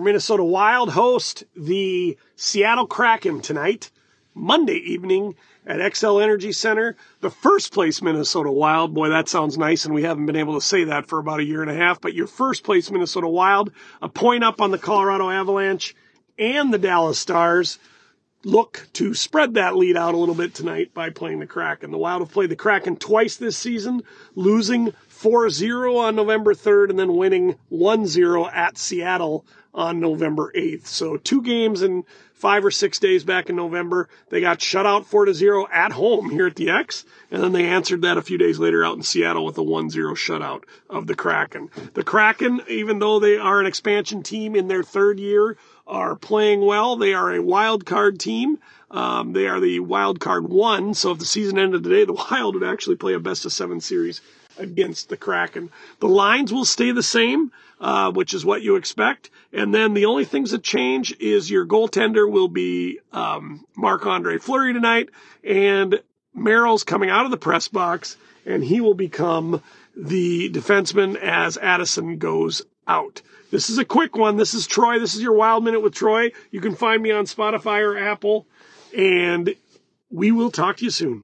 Minnesota Wild host the Seattle Kraken tonight, Monday evening at Xcel Energy Center. The first place Minnesota Wild, boy, that sounds nice, and we haven't been able to say that for about a year and a half, but your first place Minnesota Wild, a point up on the Colorado Avalanche and the Dallas Stars look to spread that lead out a little bit tonight by playing the Kraken. The Wild have played the Kraken twice this season, losing 4-0 on November 3rd and then winning 1-0 at Seattle on November 8th. So two games in five or six days back in November. They got shut out 4-0 at home here at the X, and then they answered that a few days later out in Seattle with a 1-0 shutout of the Kraken. The Kraken, even though they are an expansion team in their third year, are playing well. They are a wild card team. Um, they are the wild card one. So if the season ended today, the Wild would actually play a best of seven series against the Kraken. The lines will stay the same, uh, which is what you expect. And then the only things that change is your goaltender will be um, Marc Andre Fleury tonight, and Merrill's coming out of the press box, and he will become the defenseman as Addison goes out. This is a quick one. This is Troy. This is your Wild Minute with Troy. You can find me on Spotify or Apple, and we will talk to you soon.